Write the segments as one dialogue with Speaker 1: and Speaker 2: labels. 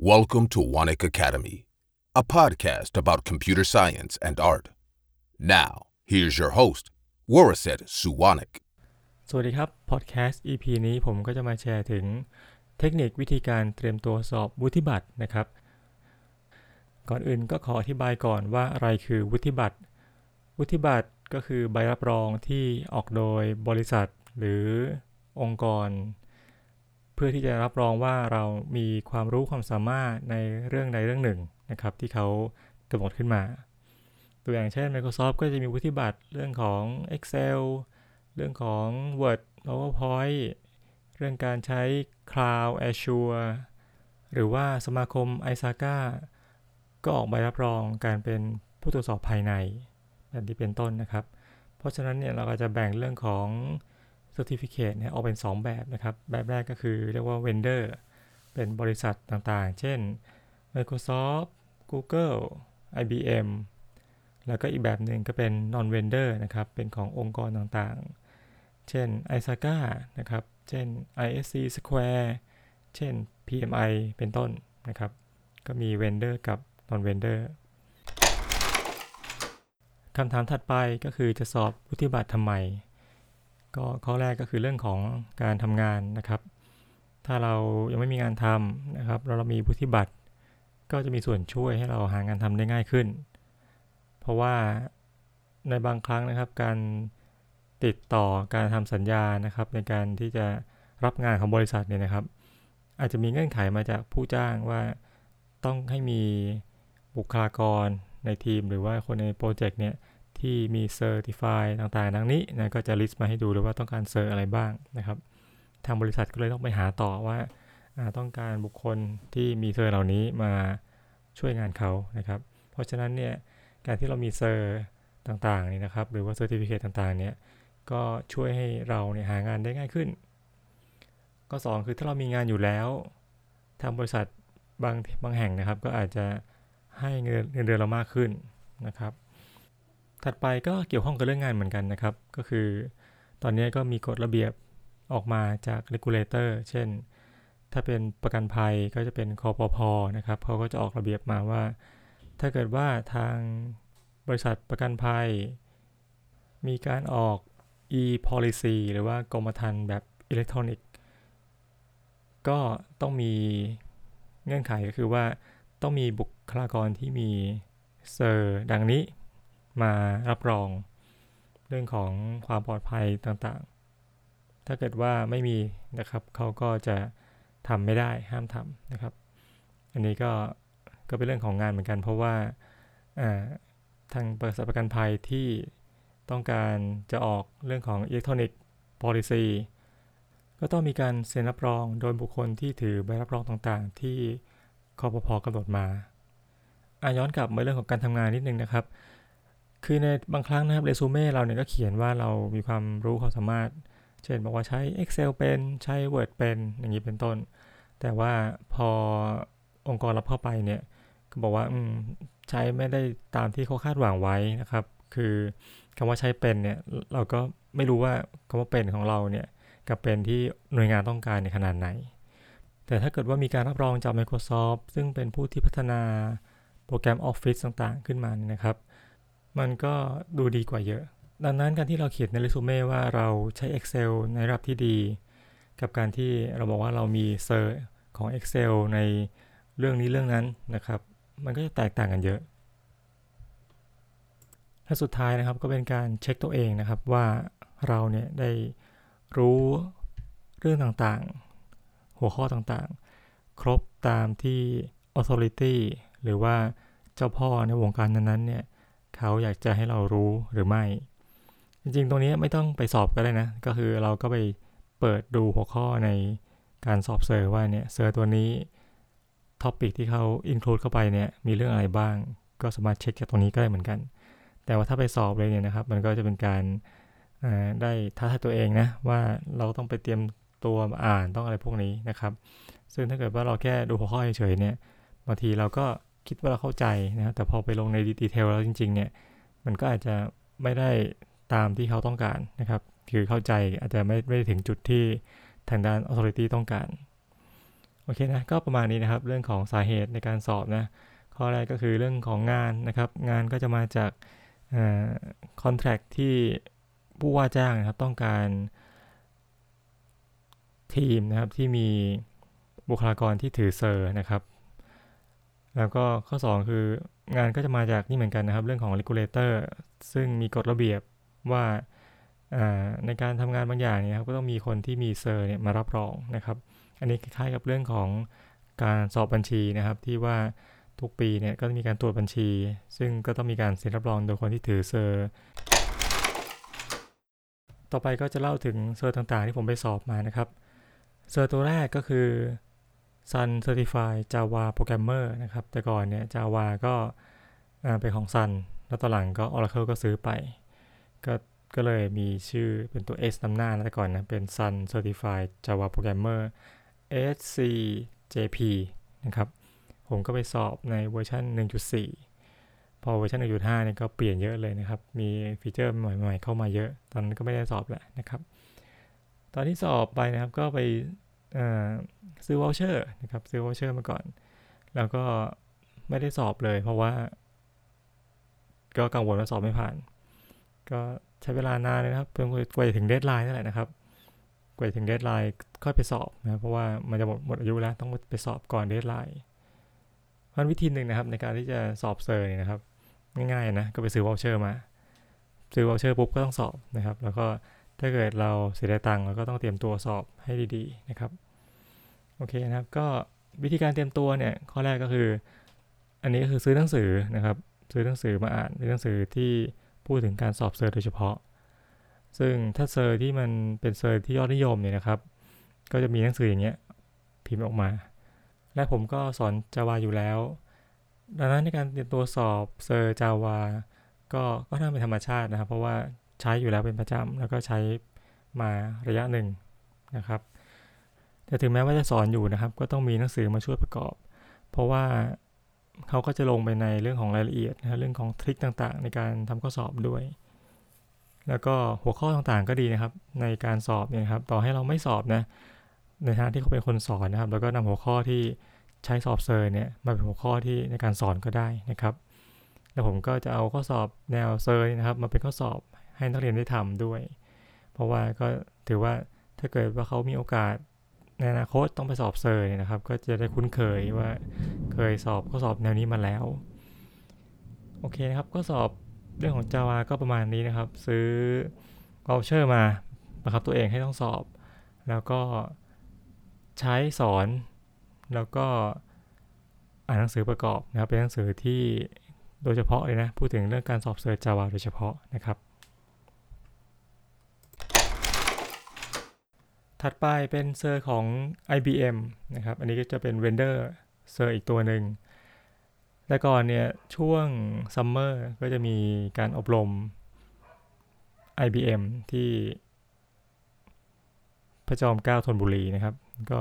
Speaker 1: Welcome to Wanik Academy, a podcast about computer science and art. Now, here's your host, Waraset Suwanik.
Speaker 2: สวัสดีครับ พอดแคสต์ EP นี้ผมก็จะมาแชร์ถึงเทคนิควิธีการเตรียมตัวสอบวุฒิบัตรนะครับ ก่อนอื่นก็ขออธิบายก่อนว่าอะไรคือวุฒิบัตร วุฒิบัตรก็คือใบรับรองที่ออกโดยบริษัท หรือองค์กร เพื่อที่จะรับรองว่าเรามีความรู้ความสามารถในเรื่องใดเรื่องหนึ่งนะครับที่เขากำหนดขึ้นมา ตัวอย่างเช่น Microsoft ก็จะมีวุฒิบัตรเรื่องของ Excel เรื่องของ Word PowerPoint เรื่องการใช้ Cloud Azure หรือว่าสมาคม i s a k a ก็ออกใบรับรองการเป็นผู้ตรวจสอบภายในแบบที่เป็นต้นนะครับ เพราะฉะนั้นเนี่ยเราก็จะแบ่งเรื่องของ Certificate เนี่ยออกเป็น 2 แบบนะครับ แบบแรกก็คือเรียกว่า Vendor เป็นบริษัทต่างๆ เช่น Microsoft Google IBM แล้วก็อีกแบบหนึ่งก็เป็น non-vendor นะครับ เป็นขององค์กรต่างๆ เช่น i s a k a นะครับ เช่น ISC Square เช่น PMI เป็นต้นนะครับ ก็มี vendor กับ non-vendor คำถามถัดไปก็คือจะสอบวุฒิบัตรทำไม ก็ข้อแรกก็คือเรื่องของการทำงานนะครับ ถ้าเรายังไม่มีงานทำนะครับ เราเรามีวุฒิบัตรก็จะมีส่วนช่วยให้เราหางานทำได้ง่ายขึ้น เพราะว่าในบางครั้งนะครับ การติดต่อการทำสัญญานะครับ ในการที่จะรับงานของบริษัทเนี่ยนะครับ อาจจะมีเงื่อนไขมาจากผู้จ้างว่าต้องให้มีบุคลากรในทีมหรือว่าคนในโปรเจกต์เนี่ย ที่มี certify ต่างๆ ดังนี้นะก็จะ list มาให้ดูเลยว่าต้องการ cert อะไรบ้างนะครับ ทางบริษัทก็เลยต้องไปหาต่อว่าต้องการบุคคลที่มี cert เหล่านี้มาช่วยงานเขานะครับ เพราะฉะนั้นเนี่ยการที่เรามี cert ต่างๆนี่นะครับ หรือว่า certificate ต่างๆเนี่ยก็ช่วยให้เราเนี่ยหางานได้ง่ายขึ้น ก็ 2 คือถ้าเรามีงานอยู่แล้วทางบริษัทบางบางแห่งนะครับ ก็อาจจะให้เงินเงินเดือนเรามากขึ้นนะครับ ถัดไปก็เกี่ยวข้องกับเรื่องงานเหมือนกันนะครับ ก็คือ ตอนนี้ก็มีกฎระเบียบออกมาจาก regulator เช่น ถ้าเป็นประกันภัยก็จะเป็นคอปพอนะครับเขาก็จะออกระเบียบมาว่า ถ้าเกิดว่าทางบริษัทประกันภัย มีการออก e-policy หรือว่ากรมธรรม์แบบอิเล็กทรอนิกส์ก็ต้องมีเงื่อนไขก็คือว่าต้องมีบุคลากรที่มี cert ดังนี้ มารับรอง เรื่องของความปลอดภัยต่างๆ ถ้าเกิดว่าไม่มีนะครับเขาก็จะทำไม่ได้ห้ามทำนะครับ อันนี้ก็ก็เป็นเรื่องของงานเหมือนกัน เพราะว่าทางบริษัทประกันภัยที่ต้องการจะออกเรื่องของ Electronic Policy ก็ต้องมีการเซ็นรับรองโดยบุคคลที่ถือใบรับรองต่างๆ ที่คอปพอกำหนดมาอาย้อนกลับมาเรื่องของการทำงานนิดนึงนะครับ คือในบางครั้งนะครับเรซูเม่เราเนี่ยก็เขียนว่าเรามีความรู้ความสามารถ เช่นบอกว่าใช้ Excel เป็นใช้ Word เป็นอย่างนี้เป็นต้น แต่ว่าพอองค์กรรับเข้าไปเนี่ยก็บอกว่าใช้ไม่ได้ตามที่เขาคาดหวังไว้นะครับ คือคำว่าใช้เป็นเนี่ยเราก็ไม่รู้ว่าคำว่าเป็นของเราเนี่ยกับเป็นที่หน่วยงานต้องการในขนาดไหน แต่ถ้าเกิดว่ามีการรับรองจาก Microsoft ซึ่งเป็นผู้ที่พัฒนาโปรแกรม Office ต่างๆ ขึ้นมานี่นะครับ มันก็ดูดีกว่าเยอะ ดังนั้นการที่เราเขียนในเรซูเม่ว่าเราใช้ Excel ในระดับที่ดี กับการที่เราบอกว่าเรามีเซอร์ของ Excel ในเรื่องนี้เรื่องนั้นนะครับ มันก็จะแตกต่างกันเยอะและสุดท้ายนะครับก็เป็นการเช็คตัวเองนะครับว่าเราเนี่ยได้รู้เรื่องต่างๆ หัวข้อต่างๆ ครบตามที่ authority หรือว่าเจ้าพ่อในวงการนั้นๆเนี่ย เขาอยากจะให้เรารู้หรือไม่ จริงๆ ตรงนี้ไม่ต้องไปสอบก็ได้นะ ก็คือเราก็ไปเปิดดูหัวข้อในการสอบ cert ว่าเนี่ย cert ตัวนี้ topic ที่เขา include เข้าไปเนี่ยมีเรื่องอะไรบ้าง ก็สามารถเช็คจากตรงนี้ก็ได้เหมือนกัน แต่ว่าถ้าไปสอบเลยเนี่ยนะครับ มันก็จะเป็นการได้ท้าทายตัวเองนะว่าเราต้องไปเตรียมตัวอ่านต้องอะไรพวกนี้นะครับ ซึ่งถ้าเกิดว่าเราแค่ดูหัวข้อเฉยๆเนี่ยบางทีเราก็ คิดว่าเราเข้าใจนะครับแต่พอไปลงในดีเทลแล้วจริง ๆ เนี่ย มันก็อาจจะไม่ได้ตามที่เขาต้องการนะครับ คือเข้าใจอาจจะไม่ไม่ถึงจุดที่ทางด้าน authority ต้องการโโอเคนะ ก็ประมาณนี้นะครับ เรื่องของสาเหตุในการสอบนะ ข้อแรกก็คือเรื่องของงานนะครับ งานก็จะมาจากคอนแทคที่ผู้ว่าจ้างนะครับ ต้องการทีมนะครับที่มีบุคลากรที่ถือ cert นะครับ แล้วก็ข้อ 2 คืองานก็จะมาจากนี่เหมือนกันนะครับ เรื่องของ regulator ซึ่งมีกฎระเบียบว่าในการทำงานบางอย่างเนี่ยครับก็ต้องมีคนที่มี cert เนี่ยมารับรองนะครับ อันนี้คล้ายๆกับเรื่องของการสอบบัญชีนะครับ ที่ว่าทุกปีเนี่ยก็มีการตรวจบัญชี ซึ่งก็ต้องมีการเซ็นรับรองโดยคนที่ถือ cert ต่อไปก็จะเล่าถึง cert ต่างๆ ที่ผมไปสอบมานะครับ cert ตัวแรกก็คือ Sun Certified Java Programmer นะครับ แต่ก่อนเนี่ย Java ก็เป็นของ Sun แล้วตอนหลังก็ Oracle ก็ซื้อไป ก็ก็เลยมีชื่อเป็นตัว S นำหน้าแต่ก่อนนะ เป็น Sun Certified Java Programmer SCJP นะครับ ผมก็ไปสอบในเวอร์ชัน1.4 พอเวอร์ชัน1.5เนี่ยก็เปลี่ยนเยอะเลยนะครับ มีfeature ใหม่ๆเข้ามาเยอะ ตอนนั้นก็ไม่ได้สอบแหละนะครับ ตอนที่สอบไปนะครับก็ไป ซื้อ voucher นะครับซื้อ voucher มาก่อน แล้วก็ไม่ได้สอบเลย เพราะว่า ก็กังวลว่าสอบไม่ผ่าน ก็ใช้เวลานานเลยนะครับเพื่อกว่าถึง deadline นั่นแหละนะครับกว่าถึง deadline ค่อยไปสอบนะเพราะว่ามันจะหมดหมดอายุแล้วต้องไปสอบก่อน deadline มันวิธีหนึ่งนะครับ ในการที่จะสอบ cert นี่นะครับ ง่ายๆนะก็ไปซื้อ voucher มา ซื้อ voucher ปุ๊บก็ต้องสอบนะครับ แล้วก็ ถ้าเกิดเราเสียดายตังค์เราก็ต้องเตรียมตัวสอบให้ดีๆนะครับ โอเคนะครับ ก็วิธีการเตรียมตัวเนี่ย ข้อแรกก็คือ อันนี้ก็คือซื้อหนังสือนะครับ ซื้อหนังสือมาอ่านซื้อหนังสือที่พูดถึงการสอบ cert โดยเฉพาะ ซึ่งถ้า cert ที่มันเป็น cert ที่ยอดนิยมเนี่ยนะครับ ก็จะมีหนังสืออย่างเงี้ยพิมพ์ออกมา และผมก็สอนจาวาอยู่แล้ว ดังนั้นในการเตรียมตัวสอบเซอร์จาวาก็ก็ทำเป็นธรรมชาตินะครับ เพราะว่า ใช้อยู่แล้วเป็นประจำแล้วก็ใช้มาระยะหนึ่งนะครับแต่ถึงแม้ว่าจะสอนอยู่นะครับ ก็ต้องมีหนังสือมาช่วยประกอบ เพราะว่าเขาก็จะลงไปในเรื่องของรายละเอียดนะเรื่องของทริคต่างๆ ในการทำข้อสอบด้วย แล้วก็หัวข้อต่างๆก็ดีนะครับ ในการสอบเนี่ยครับ ต่อให้เราไม่สอบนะในทางที่เขาเป็นคนสอนนะครับ แล้วก็นำหัวข้อที่ใช้สอบ cert เนี่ยมาเป็นหัวข้อที่ในการสอนก็ได้นะครับ แล้วผมก็จะเอาข้อสอบแนว cert นะครับ มาเป็นข้อสอบ ให้นักเรียนได้ทำด้วย เพราะว่าก็ถือว่าถ้าเกิดว่าเขามีโอกาสในอนาคตต้องไปสอบ cert เนี่ยนะครับ ก็จะได้คุ้นเคยว่าเคยสอบข้อสอบแนวนี้มาแล้ว โอเคนะครับ ก็สอบเรื่องของ Java ก็ประมาณนี้นะครับ ซื้อvoucher มาบังคับตัวเองให้ต้องสอบ แล้วก็ใช้สอน แล้วก็อ่านหนังสือประกอบนะครับ เป็นหนังสือที่โดยเฉพาะเลยนะ พูดถึงเรื่องการสอบเซอร์ Java โดยเฉพาะนะครับ ถัดไปเป็น cert ของ IBM นะครับ อันนี้ก็จะเป็น vendor cert อีกตัวหนึ่ง แต่ก่อนเนี่ยช่วงsummer ก็จะมีการอบรม IBM ที่พระจอมเกล้าธนบุรีนะครับ ก็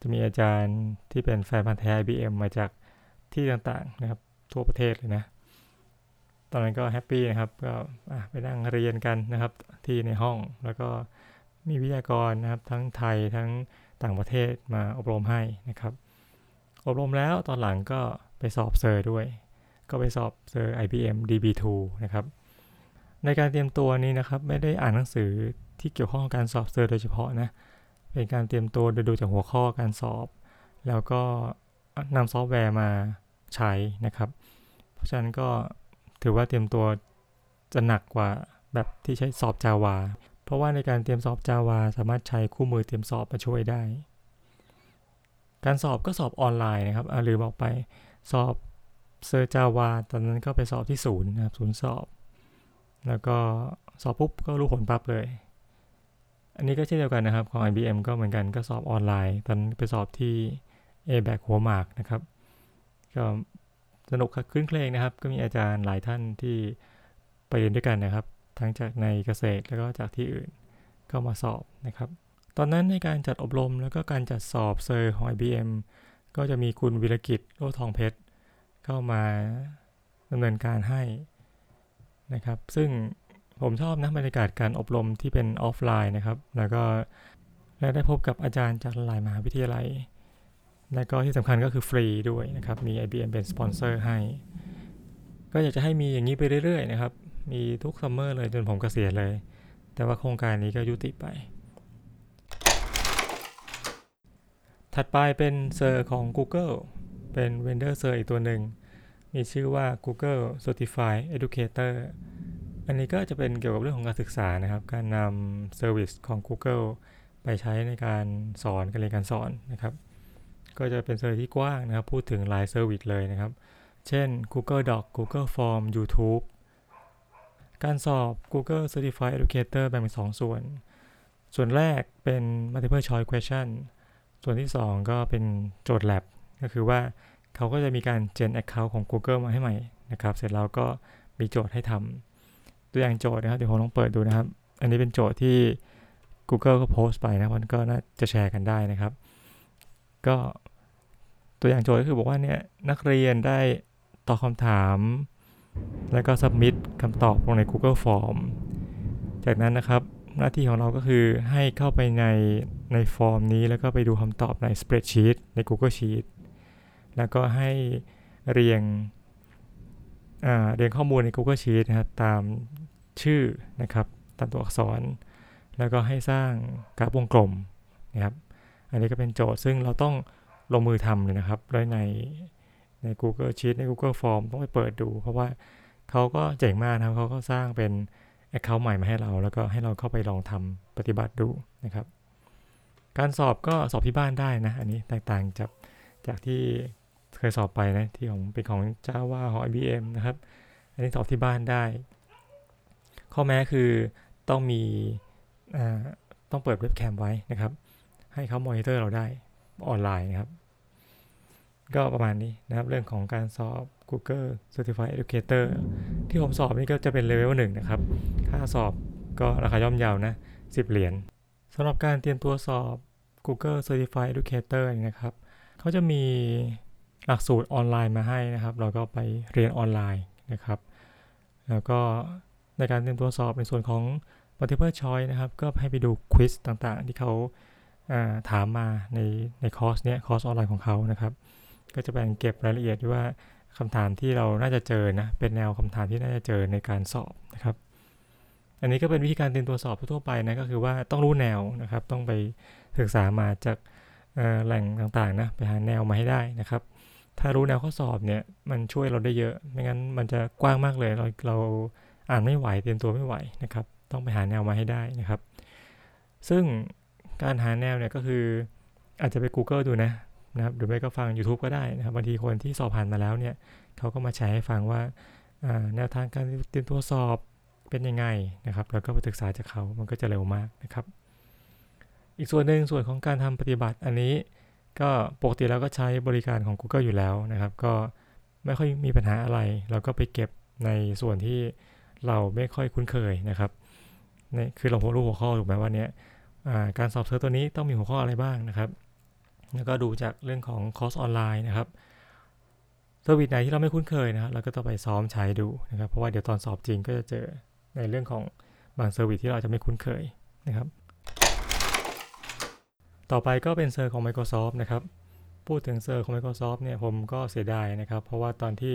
Speaker 2: จะมีอาจารย์ที่เป็นแฟนพันธุ์แท้ IBM มาจากที่ต่างๆนะครับ ทั่วประเทศเลยนะ ตอนนั้นก็ happy นะครับ ก็ไปนั่งเรียนกันนะครับที่ในห้องแล้วก็ มีวิทยากรนะครับ ทั้งไทยทั้งต่างประเทศมาอบรมให้นะครับ อบรมแล้วตอนหลังก็ไปสอบเซอร์ด้วย ก็ไปสอบเซอร์ IBM DB2 นะครับ ในการเตรียมตัวนี้นะครับ ไม่ได้อ่านหนังสือที่เกี่ยวข้องกับการสอบ cert โดยเฉพาะนะ เป็นการเตรียมตัวโดยดูจากหัวข้อการสอบ แล้วก็นำซอฟต์แวร์มาใช้นะครับ เพราะฉะนั้นก็ถือว่าเตรียมตัวจะหนักกว่าแบบที่ใช้สอบ Java เพราะว่าในการเตรียมสอบ Java สามารถใช้คู่มือเตรียมสอบมาช่วยได้ การสอบก็สอบออนไลน์นะครับลืมบอกไปสอบ cert Java ตอนนั้นก็ไปสอบที่ศูนย์นะครับศูนย์สอบ แล้วก็สอบปุ๊บก็รู้ผลปั๊บเลย อันนี้ก็เช่นเดียวกันนะครับของ IBM ก็เหมือนกันก็สอบออนไลน์ ตอนไปสอบที่ a b a c หัวหมากนะครับ ก็สนุกครื้นเครงนะครับ ก็มีอาจารย์หลายท่านที่ไปเรียนด้วยกันนะครับ ทั้งจากในเกษตรแล้วก็จากที่อื่นก็มาสอบนะครับ ตอนนั้นในการจัดอบรมแล้วก็การจัดสอบ cert ของ IBM ก็จะมีคุณวิรกิจโลทองเพชร เข้ามาดำเนินการให้นะครับ ซึ่งผมชอบนะบรรยากาศการอบรมที่เป็นออฟไลน์นะครับ แล้วก็และได้พบกับอาจารย์จากหลายมหาวิทยาลัย และก็ที่สำคัญก็คือฟรีด้วยนะครับ มี IBM เป็นสปอนเซอร์ให้ ก็อยากจะให้มีอย่างนี้ไปเรื่อยๆนะครับ มีทุก summer เลยจนผมเกษียณเลย แต่ว่าโครงการนี้ก็ยุติไป ถัดไปเป็นเซอร์ของ Google เป็น Vendor เซอร์อีกตัวหนึ่ง มีชื่อว่า Google Certified Educator อันนี้ก็จะเป็นเกี่ยวกับเรื่องของการศึกษานะครับ การนำ service ของ Google ไปใช้ในการสอนการเรียนการสอนนะครับ ก็จะเป็น cert ที่กว้างนะครับ พูดถึงหลาย service เลยนะครับ เช่น Google Doc Google Form YouTube การสอบ Google Certified Educator แบ่งเป็น 2 ส่วน ส่วนแรกเป็น multiple choice question ส่วนที่ 2 ก็เป็นโจทย์ lab ก็คือว่าเขาก็จะมีการ gen account ของ Google มาให้ใหม่นะครับ เสร็จแล้วก็มีโจทย์ให้ทำตัวอย่างโจทย์นะครับ เดี๋ยวผมลองเปิดดูนะครับ อันนี้เป็นโจทย์ที่ Google ก็โพสต์ไปนะมันก็น่าจะแชร์กันได้นะครับ ก็ตัวอย่างโจทย์ก็คือบอกว่าเนี่ยนักเรียนได้ตอบคำถาม แล้วก็ submit คำตอบลงใน Google Form จากนั้นนะครับหน้าที่ของเราก็คือให้เข้าไปในในฟอร์มนี้แล้วก็ไปดูคำตอบใน Spreadsheet ใน Google Sheet แล้วก็ให้เรียงเรียงข้อมูลใน Google Sheet นะครับตามชื่อนะครับตามตัวอักษร แล้วก็ให้สร้างกราฟวงกลมนะครับ อันนี้ก็เป็นโจทย์ซึ่งเราต้องลงมือทำเลยนะครับด้วยใน ใน Google Sheet ใน Google Form ต้องไปเปิดดู เพราะว่าเขาก็เจ๋งมากนะครับเขาก็สร้างเป็น Account ใหม่มาให้เรา แล้วก็ให้เราเข้าไปลองทำปฏิบัติดูนะครับ การสอบก็สอบที่บ้านได้นะ อันนี้แตกต่างจากจากที่เคยสอบไปนะที่ของเป็นของ Java ของ IBM นะครับ อันนี้สอบที่บ้านได้ ข้อแม้คือต้องมีต้องเปิดเว็บแคมไว้นะครับ ให้เขามอนิเตอร์เราได้ออนไลน์นะครับ ก็ประมาณนี้นะครับ เรื่องของการสอบ Google Certified Educator ที่ผมสอบนี่ก็จะเป็นเลเวลหนึ่งนะครับ ค่าสอบก็ราคาย่อมเยานะ 10 เหรียญสำหรับการเตรียมตัวสอบ Google Certified Educator นะครับเขาจะมีหลักสูตรออนไลน์มาให้นะครับ เราก็ไปเรียนออนไลน์นะครับ แล้วก็ในการเตรียมตัวสอบในส่วนของ multiple choice นะครับ ก็ให้ไปดู quiz ต่างๆ ที่เขาถามมาในในคอร์สเนี้ยคอร์สออนไลน์ของเขานะครับ ก็จะแบ่งเก็บรายละเอียดว่าคำถามที่เราน่าจะเจอนะเป็นแนวคำถามที่น่าจะเจอในการสอบนะครับ อันนี้ก็เป็นวิธีการเตรียมตัวสอบทั่วไปนะก็คือว่าต้องรู้แนวนะครับ ต้องไปศึกษามาจากแหล่งต่างๆนะไปหาแนวมาให้ได้นะครับ ถ้ารู้แนวข้อสอบเนี่ยมันช่วยเราได้เยอะ ไม่งั้นมันจะกว้างมากเลยเราเราอ่านไม่ไหวเตรียมตัวไม่ไหวนะครับ ต้องไปหาแนวมาให้ได้นะครับ ซึ่งการหาแนวเนี่ยก็คืออาจจะไป Google ดูนะ นะครับหรือไม่ก็ฟัง YouTube ก็ได้นะครับบางทีคนที่สอบผ่านมาแล้วเนี่ยเขาก็มาแชร์ให้ฟังว่าแนวทางการเตรียมตัวสอบเป็นยังไงนะครับแล้วก็ไปศึกษาจากเขามันก็จะเร็วมากนะครับ อีกส่วนหนึ่งส่วนของการทำปฏิบัติอันนี้ ก็ปกติเราก็ใช้บริการของ Google อยู่แล้วนะครับ ก็ไม่ค่อยมีปัญหาอะไร เราก็ไปเก็บในส่วนที่เราไม่ค่อยคุ้นเคยนะครับนี่คือเรารู้หัวข้อถูกไหมว่าเนี้ยการสอบ cert ตัวนี้ต้องมีหัวข้ออะไรบ้างนะครับ แล้วก็ดูจากเรื่องของคอร์สออนไลน์นะครับ service ไหนที่เราไม่คุ้นเคยนะครับเราก็ต้องไปซ้อมใช้ดูนะครับ เพราะว่าเดี๋ยวตอนสอบจริงก็จะเจอในเรื่องของบาง service ที่เราจะไม่คุ้นเคยนะครับ ต่อไปก็เป็น cert ของ Microsoft นะครับ พูดถึง cert ของ Microsoft เนี่ยผมก็เสียดายนะครับ เพราะว่าตอนที่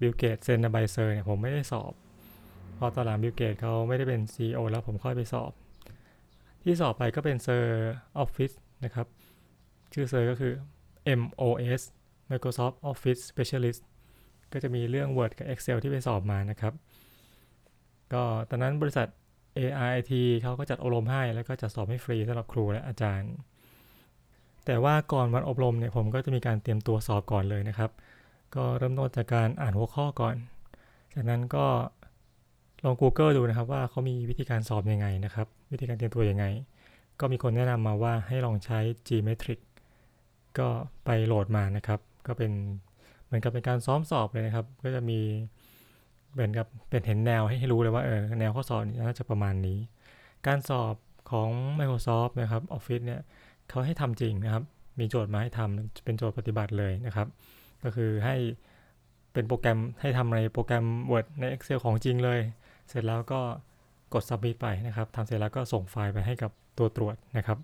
Speaker 2: Bill Gates เซ็นใบ cert เนี่ยผมไม่ได้สอบ พอตอนหลัง Bill Gates เขาไม่ได้เป็น CEO แล้วผมค่อยไปสอบ ที่สอบไปก็เป็น cert Office นะครับ ชื่อ cert ก็คือ MOS Microsoft Office Specialist ก็จะมีเรื่อง Word กับ Excel ที่ไปสอบมานะครับ ก็ตอนนั้นบริษัท AIT เขาก็จัดอบรมให้ แล้วก็จัดสอบให้ฟรีสำหรับครูและอาจารย์ แต่ว่าก่อนวันอบรมเนี่ยผมก็จะมีการเตรียมตัวสอบก่อนเลยนะครับ ก็เริ่มต้นจากการอ่านหัวข้อก่อน จากนั้นก็ลอง Google ดูนะครับว่าเขามีวิธีการสอบยังไงนะครับ วิธีการเตรียมตัวยังไง ก็มีคนแนะนำมาว่าให้ลองใช้ Gmetric ก็ไปโหลดมานะครับ ก็เป็นเหมือนกับเป็นการซ้อมสอบเลยนะครับ ก็จะมีเหมือนกับเป็นเห็นแนวให้รู้เลยว่าเออแนวข้อสอบน่าจะประมาณนี้ การสอบของ Microsoft นะครับ Office เนี่ยเขาให้ทำจริงนะครับ มีโจทย์มาให้ทำเป็นโจทย์ปฏิบัติเลยนะครับ ก็คือให้เป็นโปรแกรมให้ทำในโปรแกรม Word ใน Excel ของจริงเลย เสร็จแล้วก็กด submit ไปนะครับทำเสร็จแล้วก็ส่งไฟล์ไปให้กับตัวตรวจนะครับ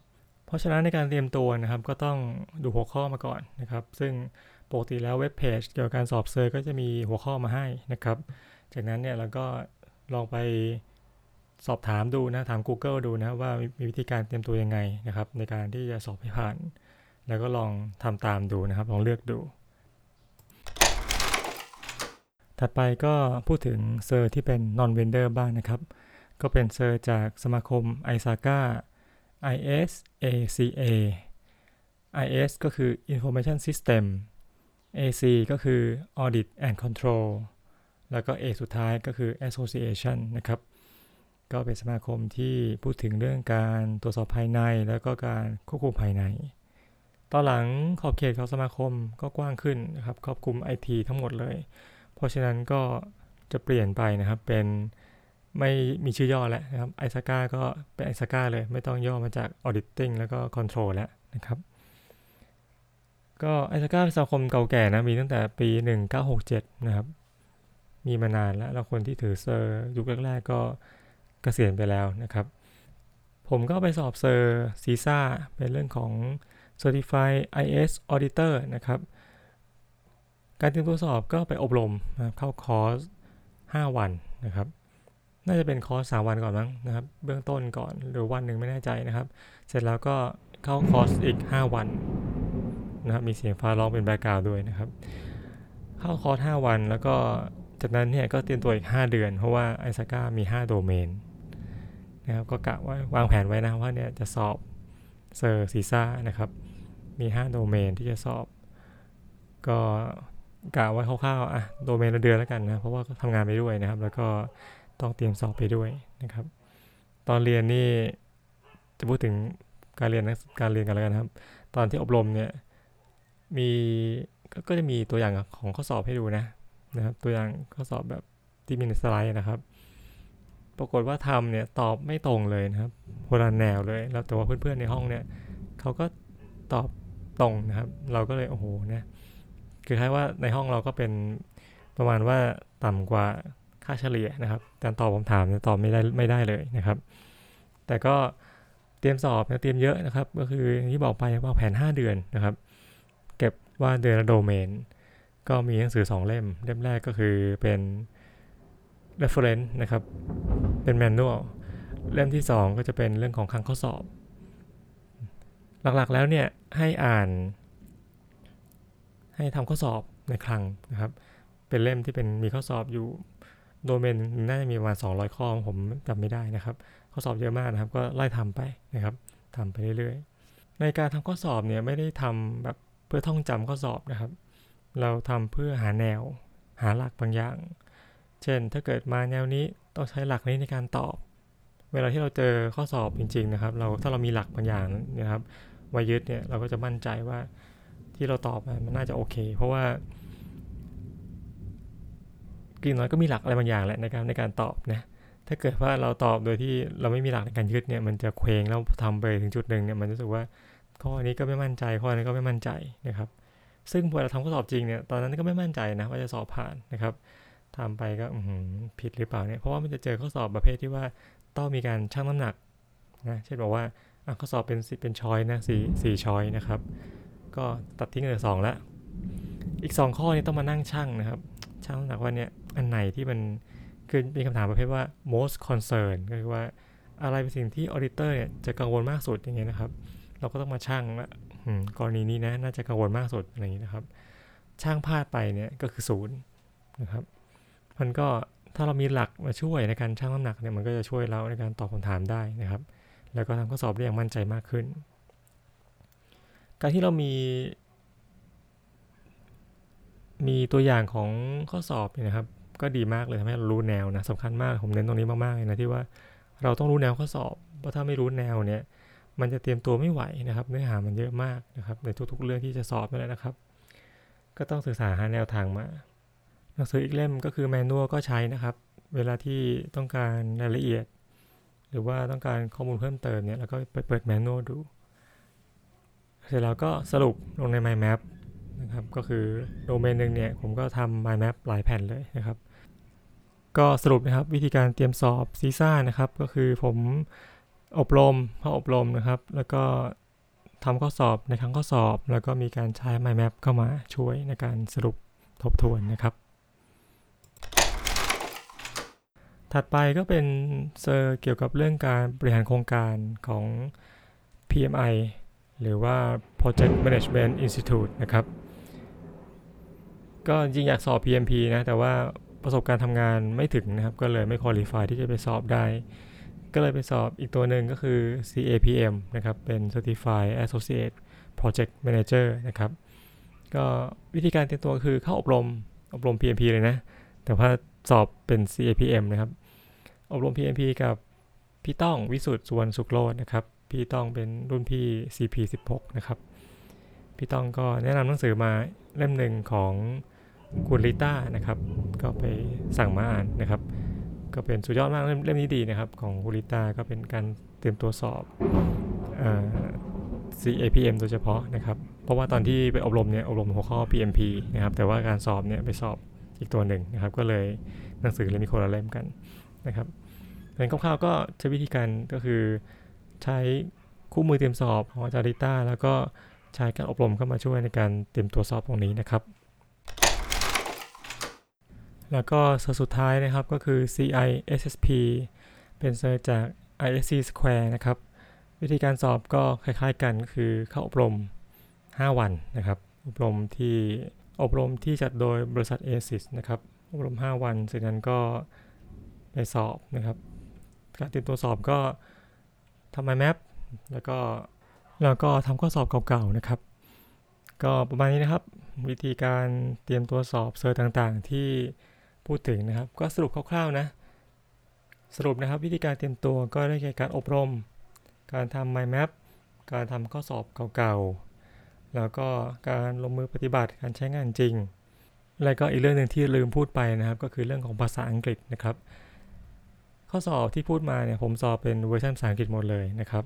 Speaker 2: เพราะฉะนั้นในการเตรียมตัวนะครับก็ต้องดูหัวข้อมาก่อนนะครับ ซึ่งปกติแล้วเว็บเพจเกี่ยวกับการสอบเซอร์ก็จะมีหัวข้อมาให้นะครับ จากนั้นเนี่ยเราก็ลองไปสอบถามดูนะถาม Google ดูนะว่ามีวิธีการเตรียมตัวยังไงนะครับ ในการที่จะสอบให้ผ่าน แล้วก็ลองทำตามดูนะครับ ลองเลือกดู ถัดไปก็พูดถึงเซอร์ที่เป็น non vendor บ้างนะครับ ก็เป็นเซอร์จากสมาคม i s a k a ISACA IS ก็คือ Information System AC ก็คือ Audit and Control แล้วก็ A สุดท้ายก็คือ Association นะครับ ก็เป็นสมาคมที่พูดถึงเรื่องการตรวจสอบภายใน แล้วก็การควบคุมภายใน ตอนหลังขอบเขตของสมาคมก็กว้างขึ้นนะครับ ครอบคลุม IT ทั้งหมดเลย เพราะฉะนั้นก็จะเปลี่ยนไปนะครับเป็น ไม่มีชื่อย่อแล้วนะครับ ISACA ก็เป็น ISACA เลย ไม่ต้องย่อมาจาก auditing แล้วก็ control แล้วนะครับ ก็ ISACA เป็นสมาคมเก่าแก่นะ มีตั้งแต่ปี 1967 นะครับ มีมานานแล้ว แล้วคนที่ถือ cert ยุคแรกๆก็เกษียณไปแล้วนะครับ ผมก็ไปสอบ cert CISA เป็นเรื่องของ Certified IS Auditor นะครับ การเตรียมตัวสอบก็ไปอบรมนะเข้าคอร์ส 5 วันนะครับ น่าจะเป็นคอร์สสามวันก่อนมั้งนะครับ เบื้องต้นก่อนหรือวันหนึ่งไม่แน่ใจนะครับ เสร็จแล้วก็เข้าคอร์สอีก 5 วันนะครับมีเสียงฟ้าร้องเป็น background ด้วยนะครับ เข้าคอร์ส5วันแล้วก็จากนั้นเนี่ยก็เตรียมตัวอีก 5 เดือน เพราะว่า ISACA มี 5 โดเมนนะครับก็กะว่าวางแผนไว้นะว่าเนี่ยจะสอบ cert CISAนะครับ มี 5 โดเมนที่จะสอบ ก็กะไว้คร่าวๆอะโดเมนละเดือนแล้วกันนะเพราะว่าทำงานไปด้วยนะครับ แล้วก็ ต้องเตรียมสอบไปด้วยนะครับ ตอนเรียนนี่จะพูดถึงการเรียนการเรียนกันแล้วกันครับ ตอนที่อบรมเนี่ยมีก็จะมีตัวอย่างของข้อสอบให้ดูนะนะครับตัวอย่างข้อสอบแบบที่มีในสไลด์นะครับ ปรากฏว่าทำเนี่ยตอบไม่ตรงเลยนะครับคนละแนวเลยแล้วแต่ว่าเพื่อนๆในห้องเนี่ยเขาก็ตอบตรงนะครับ เราก็เลยโอ้โหนะคือคล้ายว่าในห้องเราก็เป็นประมาณว่าต่ำกว่า ค่าเฉลี่ยนะครับการตอบคำถามตอบไม่ได้ไม่ได้เลยนะครับ แต่ก็เตรียมสอบเตรียมเยอะนะครับ ก็คือที่บอกไปว่าแผน 5 เดือนนะครับ เก็บว่าเดือนละโดเมน ก็มีหนังสือ 2 เล่ม เล่มแรกก็คือเป็น reference นะครับ เป็น manual เล่มที่ 2 ก็จะเป็นเรื่องของครั้งข้อสอบ หลักๆแล้วเนี่ยให้อ่าน ให้ทำข้อสอบในครั้งนะครับ เป็นเล่มที่เป็นมีข้อสอบอยู่ โดเมนน่าจะมีประมาณ 200 ข้อผมจำไม่ได้นะครับข้อสอบเยอะมากนะครับ ก็ไล่ทำไปนะครับทำไปเรื่อยๆ ในการทำข้อสอบเนี่ยไม่ได้ทำแบบเพื่อท่องจำข้อสอบนะครับ เราทำเพื่อหาแนว หาหลักบางอย่าง เช่น ถ้าเกิดมาแนวนี้ต้องใช้หลักนี้ในการตอบ เวลาที่เราเจอข้อสอบจริง ๆนะครับ เราถ้าเรามีหลักบางอย่างนะครับไว้ยึดเนี่ยเราก็จะมั่นใจว่าที่เราตอบมันน่าจะโอเค เพราะว่า กินน้อยก็มีหลักอะไรบางอย่างแหละในการในการตอบนะถ้าเกิดว่าเราตอบโดยที่เราไม่มีหลักในการยึดเนี่ยมันจะเคว้งแล้วทำไปถึงจุดหนึ่งเนี่ยมันรู้สึกว่าข้อนี้ก็ไม่มั่นใจข้อนี้ก็ไม่มั่นใจนะครับ ซึ่งพอเราทำข้อสอบจริงเนี่ยตอนนั้นก็ไม่มั่นใจนะว่าจะสอบผ่านนะครับทำไปก็ผิดหรือเปล่าเนี่ยเพราะว่ามันจะเจอข้อสอบประเภทที่ว่าต้องมีการชั่งน้ำหนักนะเช่นบอกว่าข้อสอบเป็นเป็นชอยนะสี่สี่ชอยนะครับ ก็ตัดทิ้งเหลือสองละอีก 2 ข้อนี้ต้องมานั่งชั่งนะครับ ชั่งน้ำหนักว่าเนี่ยอันไหนที่มันคือมีคำถามประเภทว่า most concern ก็คือว่าอะไรเป็นสิ่งที่ auditor เนี่ยจะกังวลมากสุดอย่างเงี้ยนะครับ เราก็ต้องมาช่างว่ากรณีนี้นะน่าจะกังวลมากสุดอะไรอย่างนี้ยนะครับ ช่างพลาดไปเนี่ยก็คือศูนย์นะครับ มันก็ถ้าเรามีหลักมาช่วยในการชั่งน้ำหนักเนี่ยมันก็จะช่วยเราในการตอบคำถามได้นะครับ แล้วก็ทำข้อสอบได้อย่างมั่นใจมากขึ้น การที่เรามี มีตัวอย่างของข้อสอบนะครับ ก็ดีมากเลยทำให้เรารู้แนวนะสำคัญมากผมเน้นตรงนี้มากๆเลยนะที่ว่าเราต้องรู้แนวข้อสอบเพราะถ้าไม่รู้แนวเนี่ย มันจะเตรียมตัวไม่ไหวนะครับ เนื้อหามันเยอะมากนะครับ ในทุก ๆ เรื่องที่จะสอบนั่นแหละนะครับ ก็ต้องศึกษาหาแนวทางมาหนังสืออีกเล่มก็คือแมนนวลก็ใช้นะครับ เวลาที่ต้องการรายละเอียด หรือว่าต้องการข้อมูลเพิ่มเติมเนี่ยเราก็ไปเปิดแมนนวลดู เสร็จแล้วก็สรุปลงใน mind map นะครับก็คือโดเมนหนึ่งเนี่ยผมก็ทำ mind map หลายแผ่นเลยนะครับ ก็สรุปนะครับวิธีการเตรียมสอบซีซ่านะครับ ก็คือผมอบรมพออบรมนะครับ แล้วก็ทำข้อสอบในครั้งข้อสอบ แล้วก็มีการใช้ mind map เข้ามาช่วยในการสรุปทบทวนนะครับ ถัดไปก็เป็นเซอร์เกี่ยวกับเรื่องการบริหารโครงการของ PMI หรือว่า Project Management Institute นะครับ ก็จริงอยากสอบ PMP นะ แต่ว่าประสบการณ์ทำงานไม่ถึงนะครับ ก็เลยไม่คุริฟายที่จะไปสอบได้ ก็เลยไปสอบอีกตัวหนึ่งก็คือ CAPM นะครับ เป็น Certified Associate Project Manager นะครับ ก็วิธีการเตรียมตัวคือเข้าอบรม อบรม PMP เลยนะ แต่ว่าสอบเป็น CAPM นะครับ อบรม PMP กับพี่ต้องวิสุทธ์สุวรรณสุขโลดนะครับ พี่ต้องเป็นรุ่นพี่ CP16 นะครับ พี่ต้องก็แนะนำหนังสือมาเล่มหนึ่งของ คุณลิต้านะครับ ก็ไปสั่งมาอ่านนะครับ ก็เป็นสุดยอดมากเล่มนี้ดีนะครับ ของคุณลิต้าก็เป็นการเตรียมตัวสอบ CAPM โดยเฉพาะนะครับ เพราะว่าตอนที่ไปอบรมเนี่ยอบรมหัวข้อ PMP นะครับ แต่ว่าการสอบเนี่ยไปสอบอีกตัวหนึ่งนะครับ ก็เลยหนังสือเลยมีคนละเล่มกันนะครับเป็นคร่าวๆก็ใช้วิธีการก็คือใช้คู่มือเตรียมสอบของอาจารย์ริต้าแล้วก็ใช้การอบรมเข้ามาช่วยในการเตรียมตัวสอบตรงนี้นะครับ แล้วก็เซอร์สุดท้ายนะครับก็คือ CISSP เป็นเซอร์จาก ISC Square นะครับ วิธีการสอบก็คล้าย ๆ กันคือเข้าอบรม 5 วันนะครับ อบรมที่อบรมที่จัดโดยบริษัท ASIS นะครับ อบรม 5 วันเสร็จนั้นก็ไปสอบนะครับ การเตรียมตัวสอบก็ทำ mind map แล้วก็แล้วก็ทำข้อสอบเก่าๆนะครับ ก็ประมาณนี้นะครับ วิธีการเตรียมตัวสอบเซอร์ต่างๆ ที่ พูดถึงนะครับ ก็สรุปคร่าวๆนะ สรุปนะครับวิธีการเตรียมตัวก็ได้แก่การอบรม การทำ mind map การทำข้อสอบเก่าๆ แล้วก็การลงมือปฏิบัติการใช้งานจริง แล้วก็อีกเรื่องหนึ่งที่ลืมพูดไปนะครับ ก็คือเรื่องของภาษาอังกฤษนะครับ ข้อสอบที่พูดมาเนี่ยผมสอบเป็นเวอร์ชันภาษาอังกฤษหมดเลยนะครับ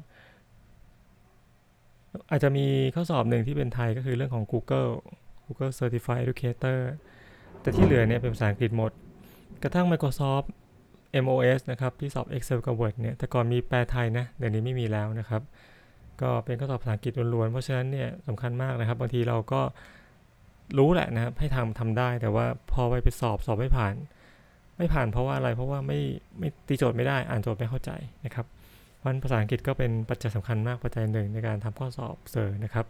Speaker 2: อาจจะมีข้อสอบหนึ่งที่เป็นไทยก็คือเรื่องของ Google Google Certified Educator แต่ที่เหลือเนี่ยเป็นภาษาอังกฤษหมด กระทั่ง Microsoft MOS นะครับ ที่สอบ Excel กับ Word เนี่ยแต่ก่อนมีแปลไทยนะ เดี๋ยวนี้ไม่มีแล้วนะครับ ก็เป็นข้อสอบภาษาอังกฤษล้วนๆ เพราะฉะนั้นเนี่ยสำคัญมากนะครับ บางทีเราก็รู้แหละนะครับให้ทำทำได้ แต่ว่าพอไปไปสอบสอบไม่ผ่าน ไม่ผ่านเพราะว่าอะไรเพราะว่าไม่ไม่ตีโจทย์ไม่ได้อ่านโจทย์ไม่เข้าใจนะครับเพราะภาษาอังกฤษก็เป็นปัจจัยสำคัญมากปัจจัยหนึ่งในการทำข้อสอบเซอร์นะครับ